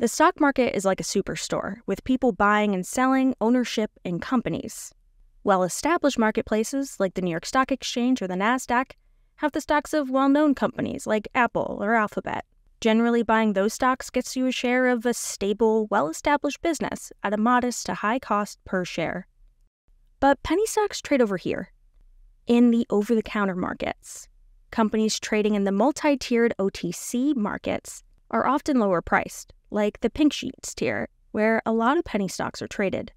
The stock market is like a superstore, with people buying and selling ownership in companies. Well established marketplaces, like the New York Stock Exchange or the NASDAQ, have the stocks of well known companies like Apple or Alphabet. Generally, buying those stocks gets you a share of a stable, well established business at a modest to high cost per share. But penny stocks trade over here, in the over the counter markets. Companies trading in the multi tiered OTC markets are often lower priced, like the pink sheets tier, where a lot of penny stocks are traded.